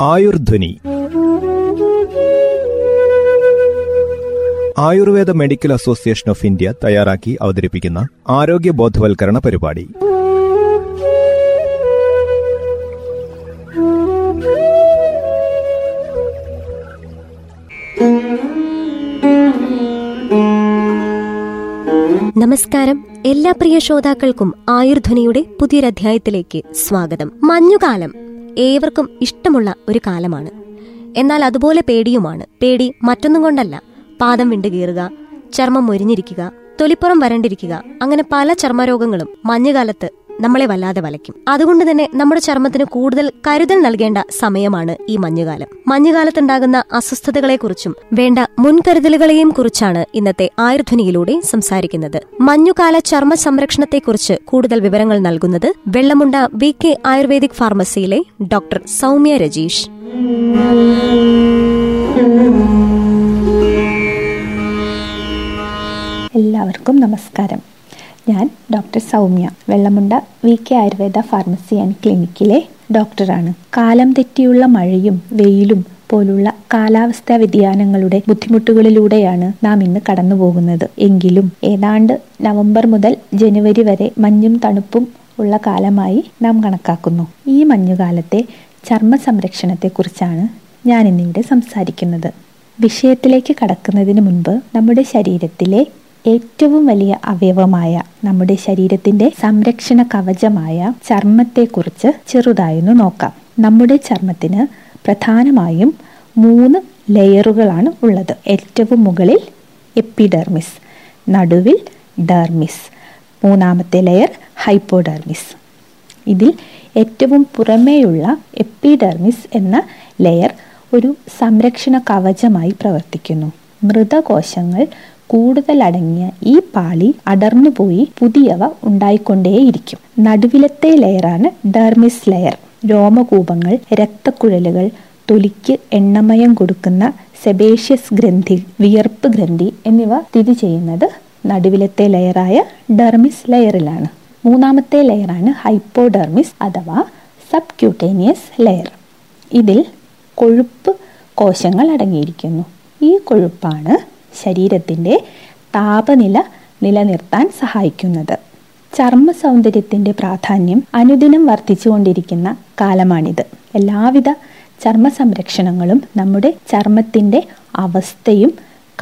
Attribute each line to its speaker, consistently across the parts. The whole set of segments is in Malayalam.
Speaker 1: Ayurdhwani. Ayurveda medical association of India തയ്യാറാക്കി അവതരിപ്പിക്കുന്ന ആരോഗ്യ ബോധവൽക്കരണ പരിപാടി.
Speaker 2: നമസ്കാരം. എല്ലാ പ്രിയ ശ്രോതാക്കൾക്കും ആയുർധ്വനിയുടെ പുതിയൊരധ്യായത്തിലേക്ക് സ്വാഗതം. മഞ്ഞുകാലം. ഏവർക്കും ഇഷ്ടമുള്ള ഒരു കാലമാണ്. എന്നാൽ അതുപോലെ പേടിയുമാണ്. പേടി മറ്റൊന്നും കൊണ്ടല്ല. പാദം വിണ്ടുകീറുക ചർമ്മം മൊരിഞ്ഞിരിക്കുക തൊലിപ്പുറം വരണ്ടിരിക്കുക അങ്ങനെ പല ചർമ്മരോഗങ്ങളും മഞ്ഞുകാലത്ത് നമ്മളെ വല്ലാതെ വലയ്ക്കും. അതുകൊണ്ട് തന്നെ നമ്മുടെ ചർമ്മത്തിന് കൂടുതൽ കരുതൽ നൽകേണ്ട സമയമാണ് ഈ മഞ്ഞുകാലം. മഞ്ഞുകാലത്തുണ്ടാകുന്ന അസ്വസ്ഥതകളെക്കുറിച്ചും വേണ്ട മുൻകരുതലുകളെയും കുറിച്ചാണ് ഇന്നത്തെ ആയുർധ്വനിയിലൂടെ സംസാരിക്കുന്നത്. മഞ്ഞുകാല ചർമ്മ സംരക്ഷണത്തെക്കുറിച്ച് കൂടുതൽ വിവരങ്ങൾ നൽകുന്നത് വെള്ളമുണ്ട വി കെ ആയുർവേദിക് ഫാർമസിയിലെ ഡോക്ടർ സൗമ്യ രജീഷ്.
Speaker 3: എല്ലാവർക്കും നമസ്കാരം. ഞാൻ doctor Soumya Vellamunda V K Ayurveda pharmacy and ക്ലിനിക്കിലെ ഡോക്ടറാണ്. കാലം തെറ്റിയുള്ള മഴയും വെയിലും പോലുള്ള കാലാവസ്ഥാ വ്യതിയാനങ്ങളുടെ ബുദ്ധിമുട്ടുകളിലൂടെയാണ് നാം ഇന്ന് കടന്നു പോകുന്നത് എങ്കിലും ഏതാണ്ട് നവംബർ മുതൽ ജനുവരി വരെ മഞ്ഞും തണുപ്പും ഉള്ള കാലമായി നാം കണക്കാക്കുന്നു. ഈ മഞ്ഞുകാലത്തെ ചർമ്മ സംരക്ഷണത്തെക്കുറിച്ചാണ് ഞാൻ ഇന്നിവിടെ സംസാരിക്കുന്നത്. വിഷയത്തിലേക്ക് കടക്കുന്നതിന് മുൻപ് നമ്മുടെ ശരീരത്തിലെ ഏറ്റവും വലിയ അവയവമായ നമ്മുടെ ശരീരത്തിന്റെ സംരക്ഷണ കവചമായ ചർമ്മത്തെക്കുറിച്ച് ചെറുതായൊന്ന് നോക്കാം. നമ്മുടെ ചർമ്മത്തിന് പ്രധാനമായും മൂന്ന് ലെയറുകളാണ് ഉള്ളത്. ഏറ്റവും മുകളിൽ എപ്പിഡെർമിസ് നടുവിൽ ഡെർമിസ്. മൂന്നാമത്തെ ലെയർ ഹൈപ്പോഡെർമിസ്. ഇതിൽ ഏറ്റവും പുറമേയുള്ള എപ്പിഡെർമിസ് എന്ന ലെയർ ഒരു സംരക്ഷണ കവചമായി പ്രവർത്തിക്കുന്നു. മൃതകോശങ്ങൾ കൂടുതൽ അടങ്ങിയ ഈ പാളി അടർന്നുപോയി പുതിയവ ഉണ്ടായിക്കൊണ്ടേയിരിക്കും. നടുവിലത്തെ ലെയറാണ് ഡെർമിസ് ലെയർ. രോമകൂപങ്ങൾ രക്തക്കുഴലുകൾ തൊലിക്ക് എണ്ണമയം കൊടുക്കുന്ന സെബേഷ്യസ് ഗ്രന്ഥി വിയർപ്പ് ഗ്രന്ഥി എന്നിവ സ്ഥിതി ചെയ്യുന്നത് നടുവിലത്തെ ലെയറായ ഡെർമിസ് ലെയറിലാണ്. മൂന്നാമത്തെ ലെയറാണ് ഹൈപ്പോഡെർമിസ് അഥവാ സബ് ക്യൂട്ടേനിയസ് ലെയർ. ഇതിൽ കൊഴുപ്പ് കോശങ്ങൾ അടങ്ങിയിരിക്കുന്നു. ഈ കൊഴുപ്പാണ് ശരീരത്തിന്റെ താപനില നിലനിർത്താൻ സഹായിക്കുന്നത്. ചർമ്മ സൗന്ദര്യത്തിന്റെ പ്രാധാന്യം അനുദിനം വർദ്ധിച്ചുകൊണ്ടിരിക്കുന്ന കാലമാണിത്. എല്ലാവിധ ചർമ്മ സംരക്ഷണങ്ങളും നമ്മുടെ ചർമ്മത്തിന്റെ അവസ്ഥയും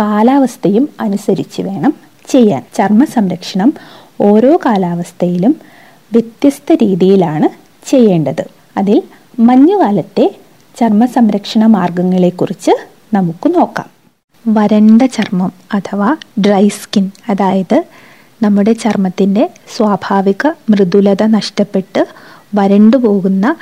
Speaker 3: കാലാവസ്ഥയും അനുസരിച്ച് വേണം ചെയ്യാൻ. ചർമ്മ സംരക്ഷണം ഓരോ കാലാവസ്ഥയിലും വ്യത്യസ്ത രീതിയിലാണ് ചെയ്യേണ്ടത്. അതിൽ മഞ്ഞുകാലത്തെ ചർമ്മ സംരക്ഷണ മാർഗങ്ങളെക്കുറിച്ച് നമുക്ക് നോക്കാം. വരണ്ട ചർമ്മം അഥവാ ഡ്രൈ സ്കിൻ അതായത് നമ്മുടെ ചർമ്മത്തിന്റെ സ്വാഭാവിക മൃദുലത നഷ്ടപ്പെട്ട് വരണ്ടു പോകുന്ന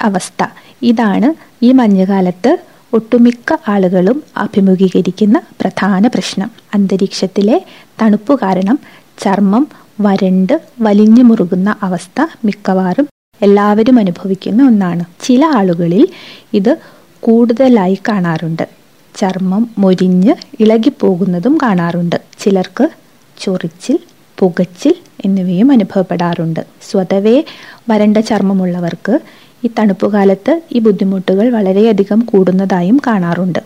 Speaker 3: അവസ്ഥ. ഇതാണ് ഈ മഞ്ഞുകാലത്ത് ഒട്ടുമിക്ക ആളുകളും അഭിമുഖീകരിക്കുന്ന പ്രധാന പ്രശ്നം. അന്തരീക്ഷത്തിലെ തണുപ്പ് കാരണം ചർമ്മം വരണ്ട് വലിഞ്ഞു മുറുകുന്ന അവസ്ഥ മിക്കവാറും എല്ലാവരും അനുഭവിക്കുന്ന ഒന്നാണ്. ചില ആളുകളിൽ ഇത് കൂടുതലായി കാണാറുണ്ട്. ചർമ്മം മൊരിഞ്ഞ് ഇളകിപ്പോകുന്നതും കാണാറുണ്ട്. ചിലർക്ക് ചൊറിച്ചിൽ പുകച്ചിൽ എന്നിവയും അനുഭവപ്പെടാറുണ്ട്. സ്വതവേ വരണ്ട ചർമ്മമുള്ളവർക്ക് ഈ തണുപ്പുകാലത്ത് ഈ ബുദ്ധിമുട്ടുകൾ വളരെയധികം കൂടുന്നതായും കാണാറുണ്ട്.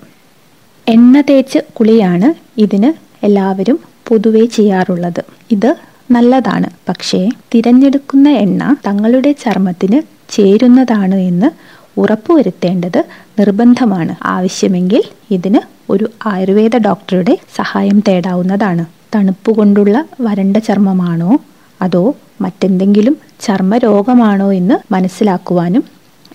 Speaker 3: എണ്ണ തേച്ച് കുളിയാണ് ഇതിന് എല്ലാവരും പൊതുവെ ചെയ്യാറുള്ളത്. ഇത് നല്ലതാണ്. പക്ഷേ തിരഞ്ഞെടുക്കുന്ന എണ്ണ തങ്ങളുടെ ചർമ്മത്തിന് ചേരുന്നതാണ് എന്ന് ഉറപ്പുവരുത്തേണ്ടത് നിർബന്ധമാണ്. ആവശ്യമെങ്കിൽ ഇതിന് ഒരു ആയുർവേദ ഡോക്ടറുടെ സഹായം തേടാവുന്നതാണ്. തണുപ്പ് കൊണ്ടുള്ള വരണ്ട ചർമ്മമാണോ? അതോ മറ്റെന്തെങ്കിലും ചർമ്മരോഗമാണോ എന്ന് മനസ്സിലാക്കുവാനും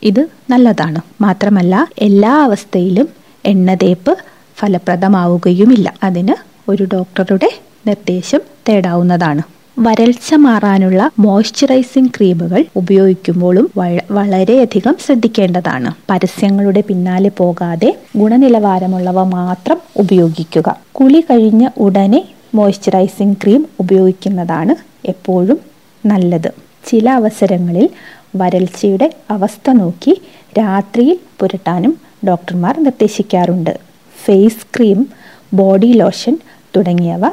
Speaker 3: ഇത് നല്ലതാണ്. മാത്രമല്ല എല്ലാ അവസ്ഥയിലും എണ്ണ തേപ്പ് ഫലപ്രദമാവുകയുമില്ല. അതിന് ഒരു ഡോക്ടറുടെ നിർദ്ദേശം തേടാവുന്നതാണ്. വരൾച്ച മാറാനുള്ള മോയ്സ്ചറൈസിംഗ് ക്രീമുകൾ ഉപയോഗിക്കുമ്പോഴും വളരെയധികം ശ്രദ്ധിക്കേണ്ടതാണ്. പരസ്യങ്ങളുടെ പിന്നാലെ പോകാതെ ഗുണനിലവാരമുള്ളവ മാത്രം ഉപയോഗിക്കുക. കുളി കഴിഞ്ഞ ഉടനെ മോയ്സ്ചറൈസിംഗ് ക്രീം ഉപയോഗിക്കുന്നതാണ് എപ്പോഴും നല്ലത്. ചില അവസരങ്ങളിൽ വരൾച്ചയുടെ അവസ്ഥ നോക്കി രാത്രിയിൽ പുരട്ടാനും ഡോക്ടർമാർ നിർദ്ദേശിക്കാറുണ്ട്. ഫേസ് ക്രീം ബോഡി ലോഷൻ തുടങ്ങിയവ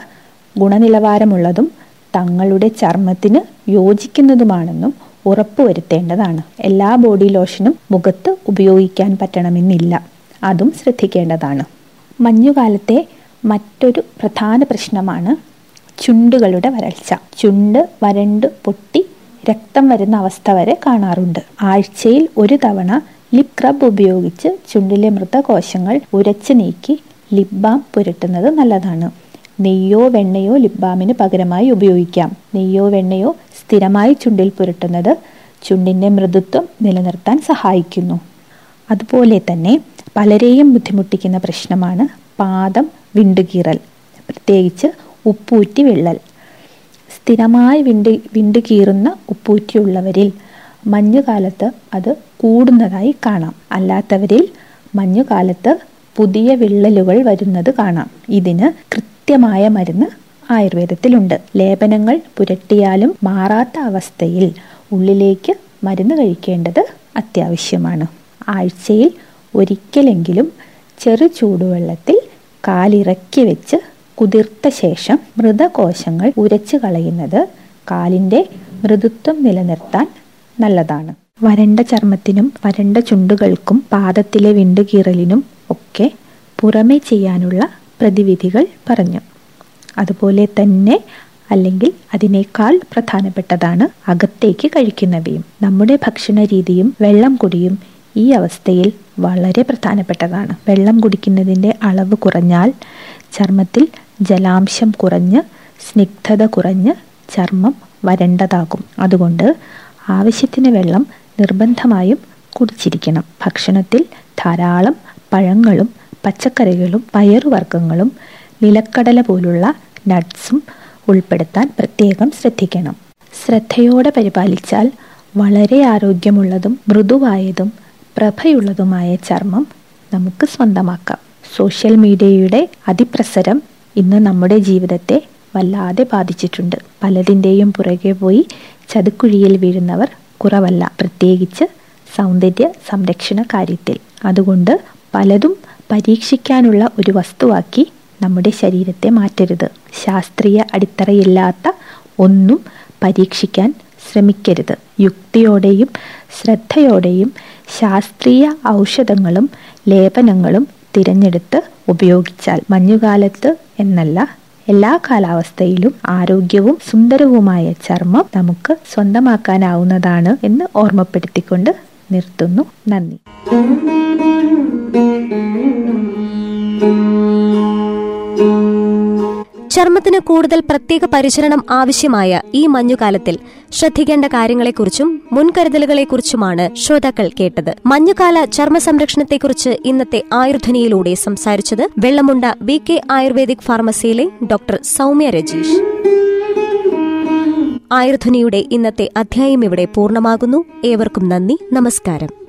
Speaker 3: ഗുണനിലവാരമുള്ളതും തങ്ങളുടെ ചർമ്മത്തിന് യോജിക്കുന്നതുമാണെന്നും ഉറപ്പുവരുത്തേണ്ടതാണ്. എല്ലാ ബോഡി ലോഷനും മുഖത്ത് ഉപയോഗിക്കാൻ പറ്റണമെന്നില്ല. അതും ശ്രദ്ധിക്കേണ്ടതാണ്. മഞ്ഞുകാലത്തെ മറ്റൊരു പ്രധാന പ്രശ്നമാണ് ചുണ്ടുകളുടെ വരൾച്ച. ചുണ്ട് വരണ്ട് പൊട്ടി രക്തം വരുന്ന അവസ്ഥ വരെ കാണാറുണ്ട്. ആഴ്ചയിൽ ഒരു തവണ ലിപ് സ്ക്രബ് ഉപയോഗിച്ച് ചുണ്ടിലെ മൃതകോശങ്ങൾ ഉരച്ചു നീക്കി ലിപ് ബാം പുരട്ടുന്നത് നല്ലതാണ്. നെയ്യോ വെണ്ണയോ ലിപ് ബാമിന് പകരമായി ഉപയോഗിക്കാം. നെയ്യോ വെണ്ണയോ സ്ഥിരമായി ചുണ്ടിൽ പുരട്ടുന്നത് ചുണ്ടിന്റെ മൃദുത്വം നിലനിർത്താൻ സഹായിക്കുന്നു. അതുപോലെ തന്നെ പലരെയും ബുദ്ധിമുട്ടിക്കുന്ന പ്രശ്നമാണ് പാദം വിണ്ടുകീറൽ പ്രത്യേകിച്ച് ഉപ്പൂറ്റി വിള്ളൽ. സ്ഥിരമായി വിണ്ട് വിണ്ടുകീറുന്ന ഉപ്പൂറ്റിയുള്ളവരിൽ മഞ്ഞുകാലത്ത് അത് കൂടുന്നതായി കാണാം. അല്ലാത്തവരിൽ മഞ്ഞുകാലത്ത് പുതിയ വിള്ളലുകൾ വരുന്നത് കാണാം. ഇതിന് കൃത്യമായ മരുന്ന് ആയുർവേദത്തിലുണ്ട്. ലേപനങ്ങൾ പുരട്ടിയാലും മാറാത്ത അവസ്ഥയിൽ ഉള്ളിലേക്ക് മരുന്ന് കഴിക്കേണ്ടത് അത്യാവശ്യമാണ്. ആഴ്ചയിൽ ഒരിക്കലെങ്കിലും ചെറു ചൂടുവെള്ളത്തിൽ കാലിറക്കി വെച്ച് കുതിർത്ത ശേഷം മൃതകോശങ്ങൾ ഉരച്ചു കളയുന്നത് കാലിന്റെ മൃദുത്വം നിലനിർത്താൻ നല്ലതാണ്. വരണ്ട ചർമ്മത്തിനും വരണ്ട ചുണ്ടുകൾക്കും പാദത്തിലെ വിണ്ടുകീറലിനും ഒക്കെ പുറമെ ചെയ്യാനുള്ള പ്രതിവിധികൾ പറഞ്ഞു. അതുപോലെ തന്നെ അല്ലെങ്കിൽ അതിനേക്കാൾ പ്രധാനപ്പെട്ടതാണ് അകത്തേക്ക് കഴിക്കുന്നവയും നമ്മുടെ ഭക്ഷണ രീതിയും വെള്ളം കുടിയും ഈ അവസ്ഥയിൽ വളരെ പ്രധാനപ്പെട്ടതാണ്. വെള്ളം കുടിക്കുന്നതിന്റെ അളവ് കുറഞ്ഞാൽ ചർമ്മത്തിൽ ജലാംശം കുറഞ്ഞ് സ്നിഗ്ധത കുറഞ്ഞ് ചർമ്മം വരണ്ടതാകും. അതുകൊണ്ട് ആവശ്യത്തിന് വെള്ളം നിർബന്ധമായും കുടിച്ചിരിക്കണം. ഭക്ഷണത്തിൽ ധാരാളം പഴങ്ങളും പച്ചക്കറികളും പയറുവർഗങ്ങളും നിലക്കടല പോലുള്ള നട്ട്സും ഉൾപ്പെടുത്താൻ പ്രത്യേകം ശ്രദ്ധിക്കണം. ശ്രദ്ധയോടെ പരിപാലിച്ചാൽ വളരെ ആരോഗ്യമുള്ളതും മൃദുവായതും പ്രഭയുള്ളതുമായ ചർമ്മം നമുക്ക് സ്വന്തമാക്കാം. സോഷ്യൽ മീഡിയയുടെ അതിപ്രസരം ഇന്ന് നമ്മുടെ ജീവിതത്തെ വല്ലാതെ ബാധിച്ചിട്ടുണ്ട്. പലതിന്റെയും പുറകെ പോയി ചതുക്കുഴിയിൽ വീഴുന്നവർ കുറവല്ല. പ്രത്യേകിച്ച് സൗന്ദര്യ സംരക്ഷണ കാര്യത്തിൽ. അതുകൊണ്ട് പലതും പരീക്ഷിക്കാനുള്ള ഒരു വസ്തുവാക്കി നമ്മുടെ ശരീരത്തെ മാറ്റരുത്. ശാസ്ത്രീയ അടിത്തറയില്ലാത്ത ഒന്നും പരീക്ഷിക്കാൻ ശ്രമിക്കരുത്. യുക്തിയോടെയും ശ്രദ്ധയോടെയും ശാസ്ത്രീയ ഔഷധങ്ങളും ലേപനങ്ങളും തിരഞ്ഞെടുത്ത് ഉപയോഗിച്ചാൽ മഞ്ഞുകാലത്ത് എന്നല്ല എല്ലാ കാലാവസ്ഥയിലും ആരോഗ്യവും സുന്ദരവുമായ ചർമ്മം നമുക്ക് സ്വന്തമാക്കാനാവുന്നതാണ് എന്ന് ഓർമ്മപ്പെടുത്തിക്കൊണ്ട് നിർത്തുന്നു. നന്ദി.
Speaker 2: ചർമ്മത്തിന് കൂടുതൽ പ്രത്യേക പരിചരണം ആവശ്യമായ ഈ മഞ്ഞുകാലത്തിൽ ശ്രദ്ധിക്കേണ്ട കാര്യങ്ങളെക്കുറിച്ചും മുൻകരുതലുകളെക്കുറിച്ചുമാണ് ശ്രോതാക്കൾ കേട്ടത്. മഞ്ഞുകാല ചർമ്മ സംരക്ഷണത്തെക്കുറിച്ച് ഇന്നത്തെ ആയുർധനിയിലൂടെ സംസാരിച്ചത് വെള്ളമുണ്ട വി കെ ആയുർവേദിക് ഫാർമസിയിലെ ഡോക്ടർ സൗമ്യ രജീഷ്. ആയുർധനിയുടെ ഇന്നത്തെ അധ്യായം ഇവിടെ പൂർണമാകുന്നു. ഏവർക്കും നന്ദി. നമസ്കാരം.